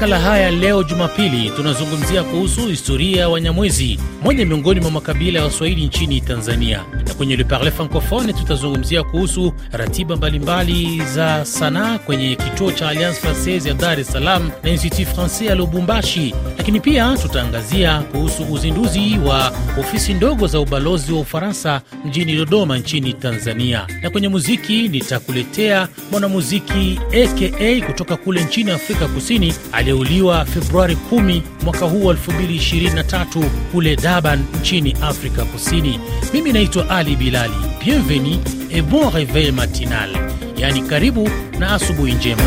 makala haya leo Jumapili tunazungumzia kuhusu historia ya Wanyamwezi, moja miongoni mwa makabila ya Waswahili nchini Tanzania, na kwenye Le Parle Francophone tutazungumzia kuhusu ratiba mbalimbali za sanaa kwenye kituo cha Alliance Francaise ya Dar es Salaam na Institut Francais ya Lubumbashi, lakini pia tutaangazia kuhusu uzinduzi wa ofisi ndogo za ubalozi wa Ufaransa mjini Dodoma nchini Tanzania, na kwenye muziki nitakuletea mwanamuziki aka kutoka kule nchini Afrika Kusini aliyeuliwa Februari 10 mwaka huu wa 2023 kule Durban nchini Afrika Kusini. Mimi naitwa Ali Bilali. Bienvenue et bon reveil matinal, yaani karibu na asubuhi njema.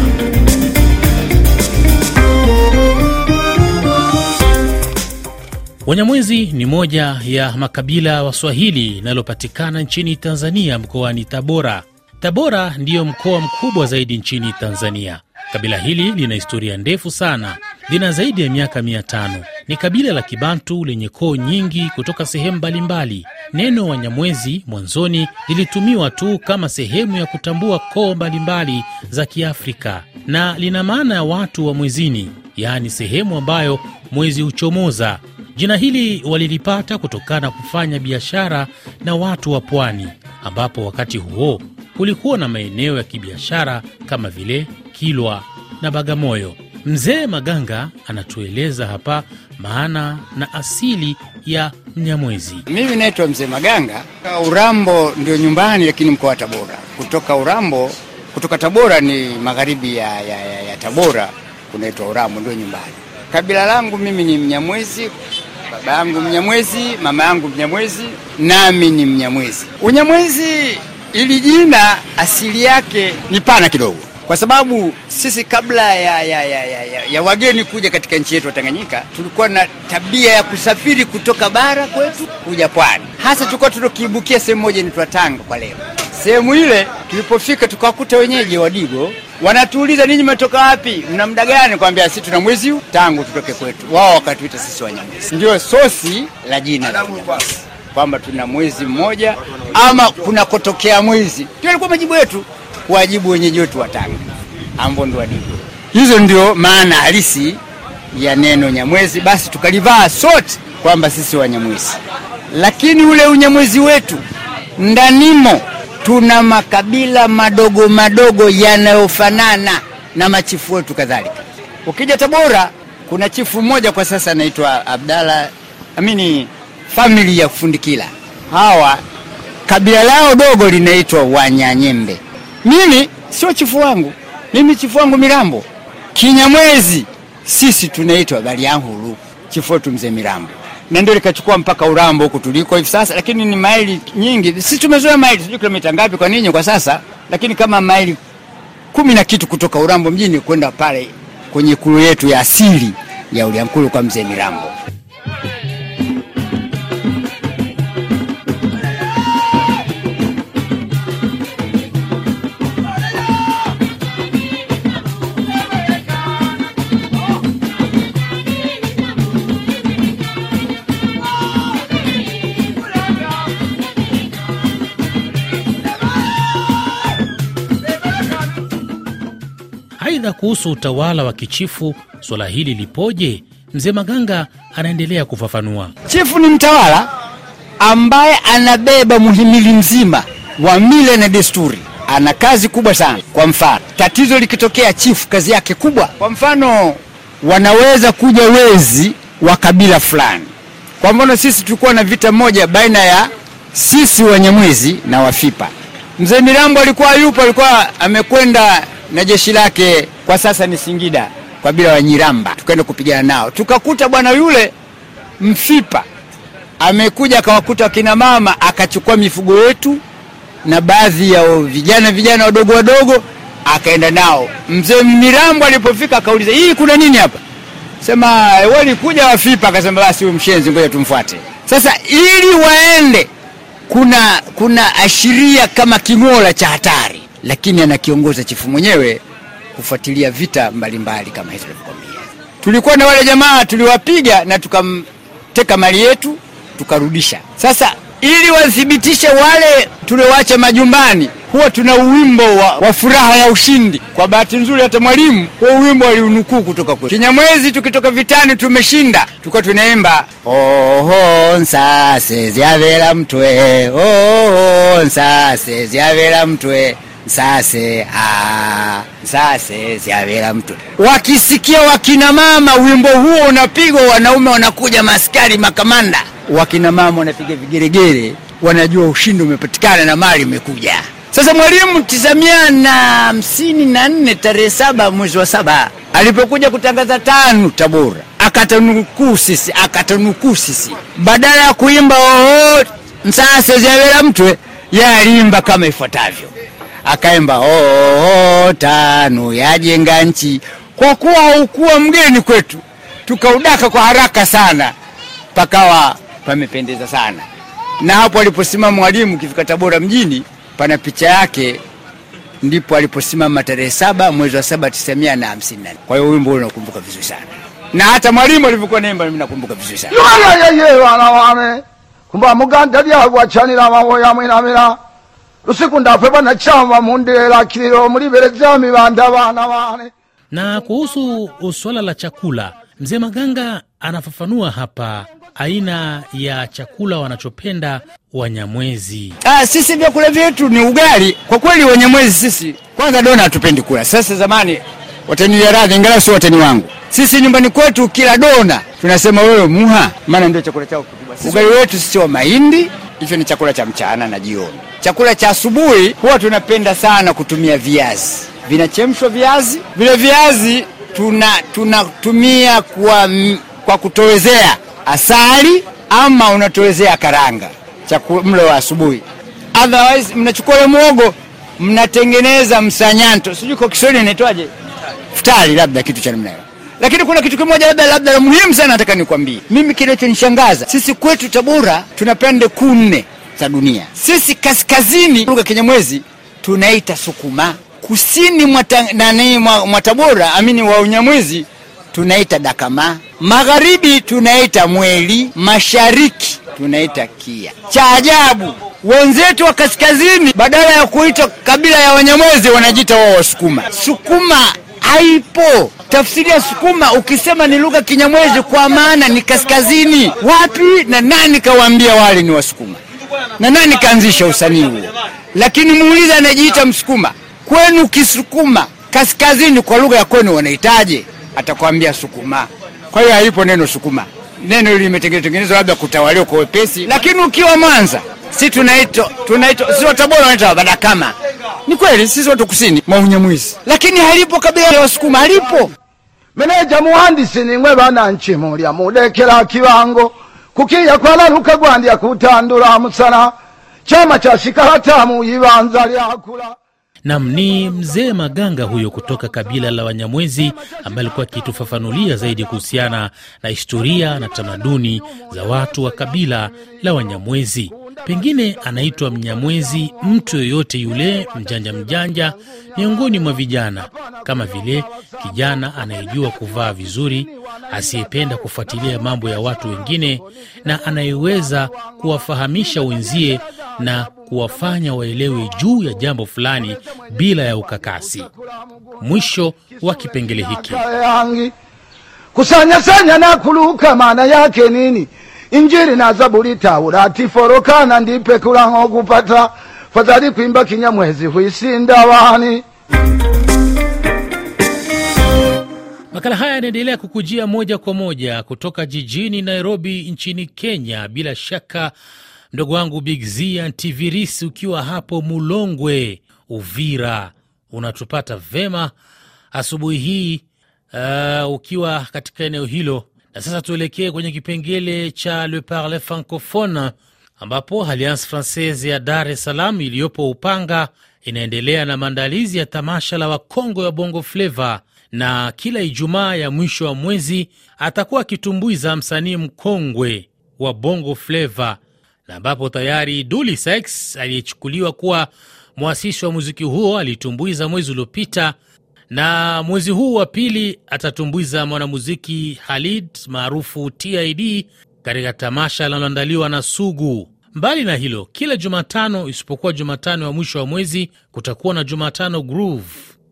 Wanyamwezi ni moja ya makabila Waswahili linalopatikana nchini Tanzania mkoani Tabora. Tabora ndiyo mkoa mkubwa zaidi nchini Tanzania. Kabila hili lina historia ndefu sana, lina zaidi ya miaka mia tano. Ni kabila la Kibantu lenye koo nyingi kutoka sehemu mbalimbali. Neno Wanyamwezi mwanzoni lilitumiwa tu kama sehemu ya kutambua koo mbalimbali za Kiafrika na lina maana ya watu wa mwezini, yaani sehemu ambayo mwezi huchomoza. Jina hili walilipata kutokana na kufanya biashara na watu wa pwani, ambapo wakati huo kulikuwa na maeneo ya kibiashara kama vile Kilwa na Bagamoyo. Mzee Maganga anatueleza hapa maana na asili ya Mnyamwezi. Mimi naitwa Mzee Maganga. Urambo ndio nyumbani, lakini mkoa wa Tabora. Kutoka Urambo, kutoka Tabora ni magharibi ya, ya, ya, ya Tabora kunaitwa Urambo, ndio nyumbani. Kabila langu mimi ni Mnyamwezi, baba yangu Mnyamwezi, mama yangu Mnyamwezi, nami ni Mnyamwezi. Unyamwezi ili jina asili yake ni pana kidogo, kwa sababu sisi kabla ya, ya, ya, ya, ya, ya wageni kuja katika nchi yetu ya Tanganyika tulikuwa na tabia ya kusafiri kutoka bara kwetu kuja pwani, hasa tulikuwa tunakiibukia sehemu moja inaitwa Tanga kwa leo. Sehemu ile tulipofika tukawakuta wenyeji Wadigo wanatuuliza ninyi mmetoka wapi, mna muda gani? Kwambia sisi tuna mwezi tangu tutoke kwetu. Wao wakatuita sisi Wanyamwezi, ndio sosi la jina kwamba tuna mwezi mmoja ama kunakotokea mwezi. Ndio alikuwa majibu yetu, kuwajibu wenyeji wetu wa Tanga ambao ndio Wadigo. Hizo ndio maana halisi ya neno Nyamwezi. Basi tukalivaa sote kwamba sisi Wanyamwezi, lakini ule unyamwezi wetu ndanimo tuna makabila madogo madogo yanayofanana na machifu wetu kadhalika. Ukija Tabora kuna chifu mmoja kwa sasa anaitwa Abdalla amini famili ya Fundikila. Hawa kabila lao dogo linaitwa Wanyanyembe. Mimi sio chifu wangu, mimi chifu wangu Mirambo. Kinyamwezi sisi tunaitwa Baliangulu, chifu wetu mzee Mirambo, na ndio likachukua mpaka Urambo huku tuliko hivi sasa, lakini ni maili nyingi. Sisi tumezoea maili, sijui kilomita ngapi kwa ninyi kwa sasa, lakini kama maili kumi na kitu kutoka Urambo mjini kwenda pale kwenye kulu yetu ya asili ya Uliankulu kwa mzee Mirambo. Aidha, kuhusu utawala wa kichifu, swala hili lipoje? Mzee Maganga anaendelea kufafanua. Chifu ni mtawala ambaye anabeba muhimili mzima wa mila na desturi. Ana kazi kubwa sana. Kwa mfano, tatizo likitokea, chifu kazi yake kubwa, kwa mfano, wanaweza kuja wezi wa kabila fulani. Kwa mfano, sisi tulikuwa na vita moja baina ya sisi Wanyamwezi na Wafipa. Mzee Mirambo alikuwa yupo, alikuwa amekwenda na jeshi lake, kwa sasa ni Singida, kabila wa Nyiramba, tukaenda kupigana nao, tukakuta bwana yule Mfipa amekuja akawakuta wakina mama, akachukua mifugo yetu na baadhi ya vijana vijana wadogo wadogo, akaenda nao. Mzee Mirambo alipofika akauliza, hii kuna nini hapa? Sema walikuja Wafipa. Akasema basi huyu mshenzi, ngoja tumfuate. Sasa ili waende, kuna kuna ashiria kama king'ola cha hatari, lakini anakiongoza chifu mwenyewe kufuatilia vita mbalimbali mbali kama hizo nilivyokwambia. Tulikuwa na wale jamaa tuliwapiga na tukamteka mali yetu tukarudisha. Sasa ili wathibitishe wale tuliowacha majumbani huwa tuna uwimbo wa, wa furaha ya ushindi. Kwa bahati nzuri, hata mwalimu huo uwimbo aliunukuu kutoka kwetu. Kinyamwezi tukitoka vitani tumeshinda, tukuwa tunaimba oho nsase ziavela mtwe oho nsase ziavela mtwe nsase ah, siavila mtu. Wakisikia wakina mama wimbo huo unapigwa, wanaume wanakuja, maskari makamanda, wakina mama wanapiga vigeregere, wanajua ushindi umepatikana na mali imekuja. Sasa mwalimu tisa mia na hamsini na nne tarehe saba mwezi wa saba alipokuja kutangaza tano Tabora, akatanukuu sisi akatanukuu sisi, badala ya kuimba oo nsase zyavela mtwe, ye aliimba kama ifuatavyo, akaimba oo tano yajenga nchi. Kwa kuwa haukuwa mgeni kwetu, tukaudaka kwa haraka sana, pakawa pamependeza sana. Na hapo aliposimama mwalimu kifika Tabora mjini pana picha yake, ndipo aliposimama tarehe saba mwezi wa saba tisa mia na hamsini na nane. Kwa hiyo wimbo ule nakumbuka vizuri sana, na hata mwalimu alivyokuwa naimba mimi nakumbuka vizuri sana. yeye wana wane kumba muganda lyagwacanira mawoya mwinamira lusiku ndafwe banachama mundera kiliro mulibereza mibanda bana bane Na kuhusu swala la chakula, mzee Maganga anafafanua hapa aina ya chakula wanachopenda Wanyamwezi. Ah, sisi vyakula vyetu ni ugali. Kwa kweli Wanyamwezi sisi kwanza dona hatupendi kula. Sasa zamani watanilia radhi, ingawa sio watani wangu. Sisi nyumbani kwetu kila dona tunasema wewe muha, maana ndio chakula chao kikubwa. Ugali wetu sisi wa mahindi, hicho ni chakula cha mchana na jioni. Chakula cha asubuhi huwa tunapenda sana kutumia viazi, vinachemshwa viazi. Vile viazi tuna tunatumia kwa, kwa kutowezea asali ama unatowezea karanga chakula mlo wa asubuhi. Otherwise mnachukua ile mwogo mnatengeneza msanyanto, sijui kwa Kiswahili inaitwaje, futari, labda kitu cha namna hiyo. Lakini kuna kitu kimoja labda labda la muhimu sana nataka nikwambie. Mimi kinachonishangaza sisi kwetu Tabora tuna pande kuu nne za dunia. Sisi kaskazini, lugha Kinyamwezi tunaita Sukuma, kusini mwa Tabora amini wa Unyamwezi tunaita Dakama, magharibi tunaita Mweli, mashariki tunaita Kia. Cha ajabu wenzetu wa kaskazini badala ya kuita kabila ya Wanyamwezi wanajiita wao Wasukuma. Sukuma haipo. Tafsiri ya Sukuma ukisema ni lugha Kinyamwezi kwa maana ni kaskazini. Wapi na nani kawaambia wale ni Wasukuma? Na nani kaanzisha usanii huo? Lakini muulize anajiita Msukuma, kwenu Kisukuma kaskazini kwa lugha ya kwenu wanahitaje? Atakwambia Sukuma. Kwa hiyo haipo neno Sukuma. Neno hili limetengenezwa labda kutawaliwa kwa wepesi, lakini ukiwa Mwanza si tunaitwa tunaitwa si wa Tabora wanaitwa Badakama. Ni kweli sisi watu kusini mwa lakini halipo kabila la Wasukuma, halipo. Meneja muhandisi nimwe bananchi mulya mudekera kibango kukiya kwalaluka gwandya kutandula musana. Chama cha shikaratamu ibanza lyakula Nam ni mzee Maganga huyo kutoka kabila la Wanyamwezi ambaye alikuwa akitufafanulia zaidi kuhusiana na historia na tamaduni za watu wa kabila la Wanyamwezi. Pengine anaitwa Mnyamwezi mtu yoyote yule mjanja mjanja miongoni mwa vijana, kama vile kijana anayejua kuvaa vizuri, asiyependa kufuatilia mambo ya watu wengine, na anayeweza kuwafahamisha wenzie na kuwafanya waelewe juu ya jambo fulani bila ya ukakasi. Mwisho wa kipengele hiki. kusanyasanya na kuluka maana yake nini injili na zaburi taurati tiforokana ndipekula kulango kupata fadhali kwimba kinyamwezi huisinda wani Makala haya yanaendelea kukujia moja kwa moja kutoka jijini Nairobi nchini Kenya. Bila shaka mdogo wangu Big Z ukiwa hapo Mulongwe, Uvira, unatupata vema asubuhi hii uh, ukiwa katika eneo hilo. Na sasa tuelekee kwenye kipengele cha Le Parle Francophone ambapo Alliance Francaise ya Dar es Salaam iliyopo Upanga inaendelea na maandalizi ya tamasha la Wakongo ya Bongo Fleva, na kila Ijumaa ya mwisho wa mwezi atakuwa akitumbuiza msanii mkongwe wa Bongo Fleva, na ambapo tayari Dully Sykes aliyechukuliwa kuwa mwasisi wa muziki huo alitumbuiza mwezi uliopita na mwezi huu wa pili atatumbuiza mwanamuziki Halid maarufu TID katika tamasha linaloandaliwa na Sugu. Mbali na hilo, kila Jumatano isipokuwa Jumatano ya mwisho wa mwezi kutakuwa na Jumatano Groove,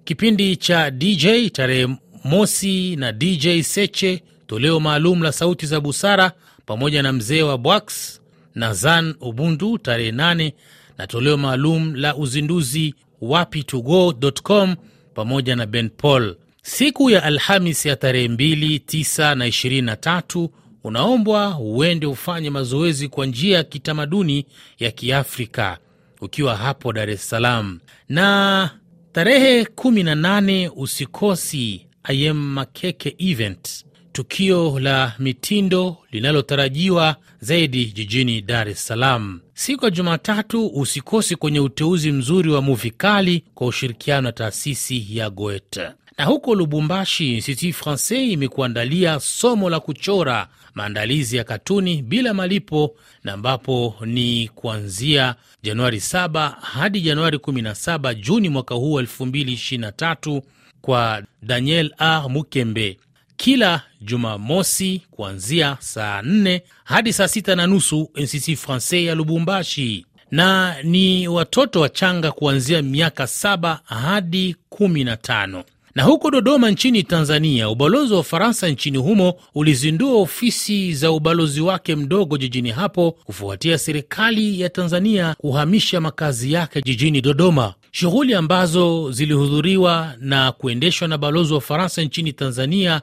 kipindi cha DJ tarehe mosi na DJ Seche, toleo maalum la sauti za busara pamoja na mzee wa Bwax na Zan Ubundu tarehe 8 na toleo maalum la uzinduzi wapi2go.com pamoja na Ben Paul. Siku ya Alhamis ya tarehe 2, 9 na 23 unaombwa uende ufanye mazoezi kwa njia ya kitamaduni ya Kiafrika ukiwa hapo Dar es Salaam. Na tarehe 18 usikosi IM Makeke event, tukio la mitindo linalotarajiwa zaidi jijini Dar es Salaam. Siku ya Jumatatu usikosi kwenye uteuzi mzuri wa muvi kali kwa ushirikiano na taasisi ya Goethe. Na huko Lubumbashi, Institut Francais imekuandalia somo la kuchora maandalizi ya katuni bila malipo, na ambapo ni kuanzia Januari 7 hadi Januari 17 Juni mwaka huu 2023 kwa Daniel R Mukembe kila Jumamosi kuanzia saa 4 hadi saa sita na nusu NCC Francais ya Lubumbashi, na ni watoto wachanga kuanzia miaka saba hadi kumi na tano. Na huko Dodoma nchini Tanzania, ubalozi wa Ufaransa nchini humo ulizindua ofisi za ubalozi wake mdogo jijini hapo kufuatia serikali ya Tanzania kuhamisha makazi yake jijini Dodoma, shughuli ambazo zilihudhuriwa na kuendeshwa na balozi wa Ufaransa nchini Tanzania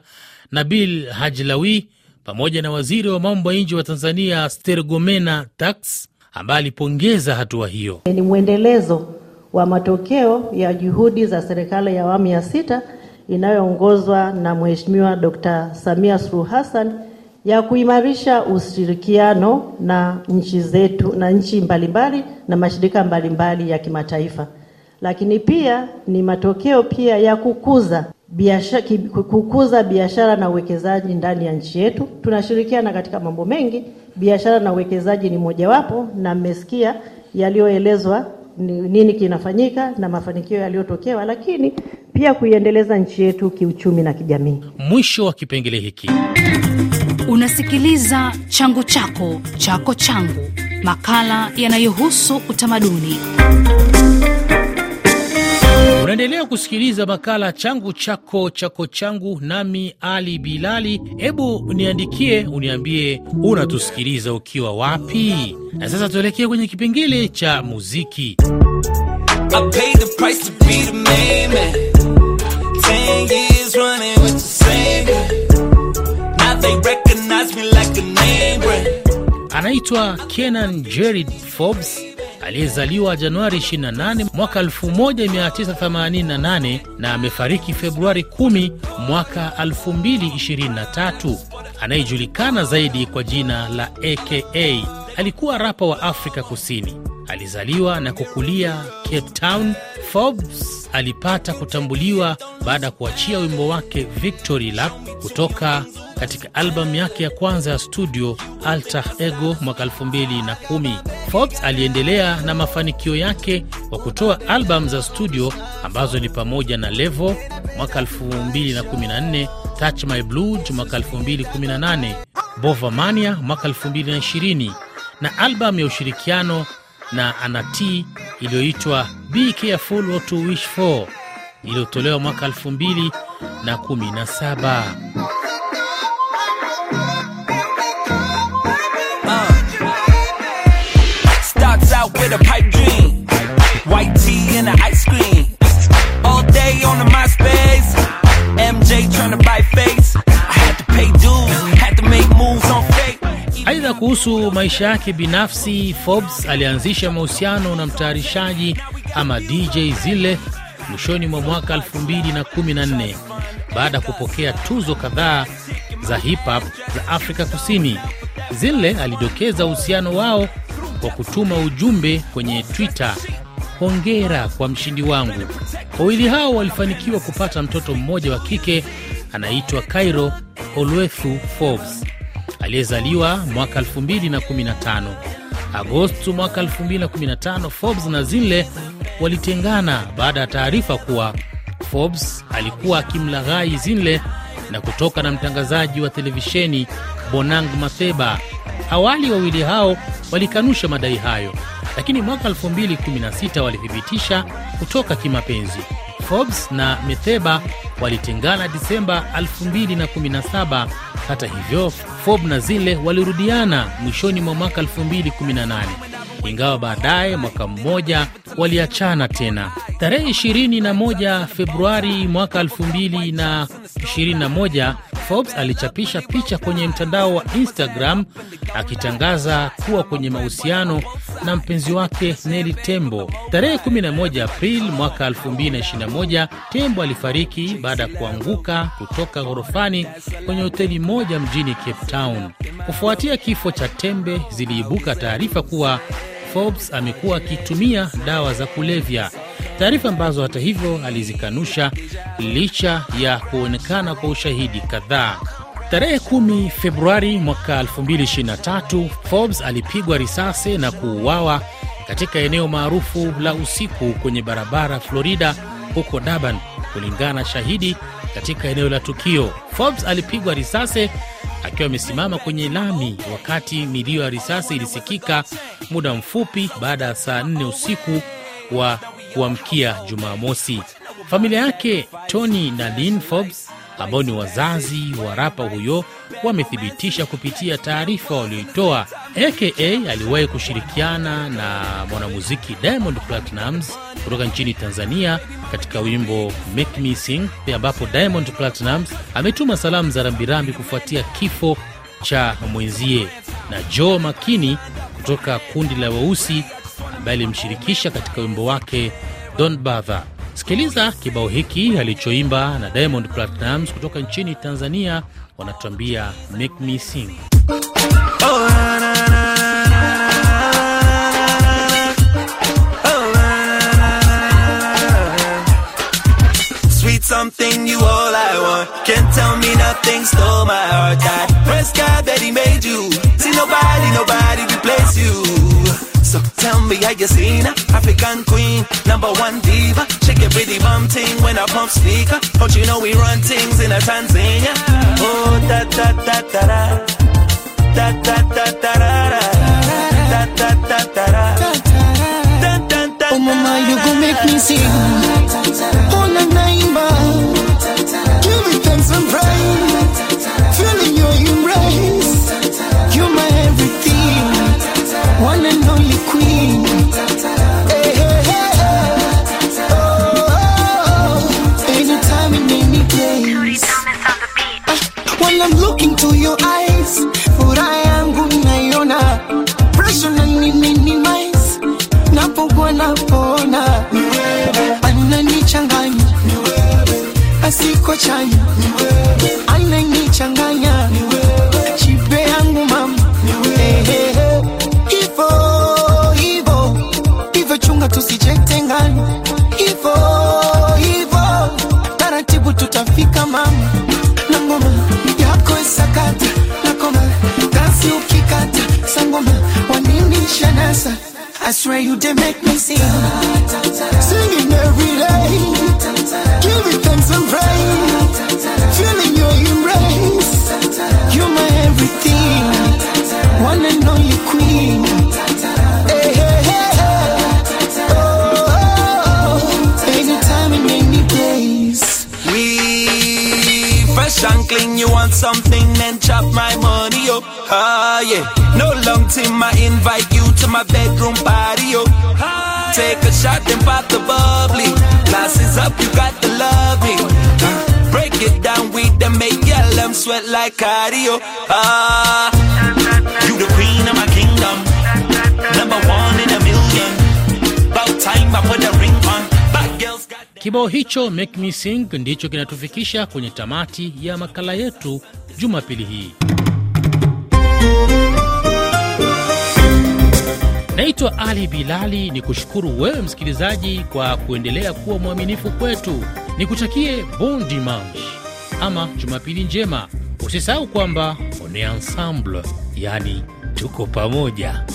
Nabil Hajlawi pamoja na waziri wa mambo ya nje wa Tanzania Stergomena Tax ambaye alipongeza hatua hiyo. Ni mwendelezo wa matokeo ya juhudi za serikali ya awamu ya sita inayoongozwa na Mheshimiwa Dr. Samia Suluhu Hassan ya kuimarisha ushirikiano na nchi zetu na nchi mbalimbali na mashirika mbalimbali ya kimataifa, lakini pia ni matokeo pia ya kukuza biashara, kukuza biashara na uwekezaji ndani ya nchi yetu. Tunashirikiana katika mambo mengi, biashara na uwekezaji ni mojawapo, na mmesikia yaliyoelezwa nini kinafanyika na mafanikio yaliyotokewa, lakini pia kuiendeleza nchi yetu kiuchumi na kijamii. Mwisho wa kipengele hiki. Unasikiliza changu chako chako changu, makala yanayohusu utamaduni. Unaendelea kusikiliza makala changu chako chako changu, nami Ali Bilali. Hebu niandikie, uniambie unatusikiliza ukiwa wapi. Na sasa tuelekee kwenye kipengele cha muziki. Anaitwa Kenan Jared Forbes aliyezaliwa Januari 28 mwaka 1988 na amefariki Februari 10 mwaka 2023, anayejulikana zaidi kwa jina la AKA. Alikuwa rapa wa Afrika Kusini. Alizaliwa na kukulia Cape Town. Forbes alipata kutambuliwa baada ya kuachia wimbo wake Victory Lap kutoka katika albamu yake ya kwanza ya studio Alter Ego mwaka 2010. Forbes aliendelea na mafanikio yake kwa kutoa albamu za studio ambazo ni pamoja na Level mwaka 2014, Touch My Blood mwaka 2018, Bovamania mwaka 2020 na albamu ya ushirikiano na Anati iliyoitwa Be Careful What You Wish For iliyotolewa mwaka 2017. Out with a pipe dream. White tea and a ice cream. All day on the MySpace. MJ trying to buy face. I had to pay dues, had to make moves on fake. Aidha, kuhusu maisha yake binafsi, Forbes alianzisha mahusiano na mtayarishaji ama DJ Zille mwishoni mwa mwaka 2014 baada ya kupokea tuzo kadhaa za hip hop za Afrika Kusini. Zille alidokeza uhusiano wao kwa kutuma ujumbe kwenye Twitter, hongera kwa mshindi wangu. Wawili hao walifanikiwa kupata mtoto mmoja wa kike anaitwa Cairo Olwethu Forbes aliyezaliwa mwaka 2015. Agosti mwaka 2015, Forbes na Zinle walitengana baada ya taarifa kuwa Forbes alikuwa akimlaghai Zinle na kutoka na mtangazaji wa televisheni Bonang Matheba. Awali wawili hao walikanusha madai hayo, lakini mwaka 2016 walithibitisha kutoka kimapenzi. Forbes na Metheba walitengana Disemba 2017. Hata hivyo, Forbes na Zile walirudiana mwishoni mwa mwaka 2018 ingawa baadaye mwaka mmoja waliachana tena. Tarehe 21 Februari mwaka 2021 Forbes alichapisha picha kwenye mtandao wa Instagram akitangaza kuwa kwenye mahusiano na mpenzi wake Nelly Tembo. Tarehe 11 Aprili mwaka 2021 Tembo alifariki baada ya kuanguka kutoka ghorofani kwenye hoteli moja mjini Cape Town. Kufuatia kifo cha Tembe, ziliibuka taarifa kuwa Forbes amekuwa akitumia dawa za kulevya, taarifa ambazo hata hivyo alizikanusha licha ya kuonekana kwa ushahidi kadhaa. Tarehe 10 Februari mwaka 2023 Forbes alipigwa risasi na kuuawa katika eneo maarufu la usiku kwenye barabara Florida huko Durban, kulingana na shahidi katika eneo la tukio. Forbes alipigwa risasi akiwa amesimama kwenye lami wakati milio ya risasi ilisikika muda mfupi baada ya saa 4 usiku wa kuamkia Jumamosi. Familia yake Tony na Lynn Forbes ambao ni wazazi wa rapa huyo wamethibitisha kupitia taarifa walioitoa. aka aliwahi kushirikiana na mwanamuziki Diamond Platnumz kutoka nchini Tanzania katika wimbo Make Me Sing, ambapo Diamond Platnumz ametuma salamu za rambirambi kufuatia kifo cha mwenzie, na Joe Makini kutoka kundi la weusi ambaye alimshirikisha katika wimbo wake Don't Bother. Sikiliza kibao hiki alichoimba na Diamond Platnumz kutoka nchini Tanzania, wanatuambia Make Me Sing. Sweet something, you all I want. Can't tell me nothing, stole my heart. That press God that he made you. See nobody, nobody replace you. So tell me how you seen her? African queen, number one diva. Shake your pretty bum ting when I pump speaker. Don't you know we run things in a Tanzania? Oh, da da da da da. Da da da da da da. Da da da da da. Dun, dun, dun, Oh mama, you gon' make me sing. Napona, ananichanganya, asiko chanya, something, then chop my money up. Ah, yeah. No long time, I invite you to my bedroom party, yo. Take a shot and pop the bubbly. Glasses up, you got to love me. Ah, break it down, we them make y'all them sweat like cardio. Ah, you the queen of my kingdom. Kibao hicho Make Me Sing ndicho kinatufikisha kwenye tamati ya makala yetu Jumapili hii. Naitwa Ali Bilali, ni kushukuru wewe msikilizaji kwa kuendelea kuwa mwaminifu kwetu. Nikutakie bon dimanche ama Jumapili njema. Usisahau kwamba on est ensemble, yani tuko pamoja.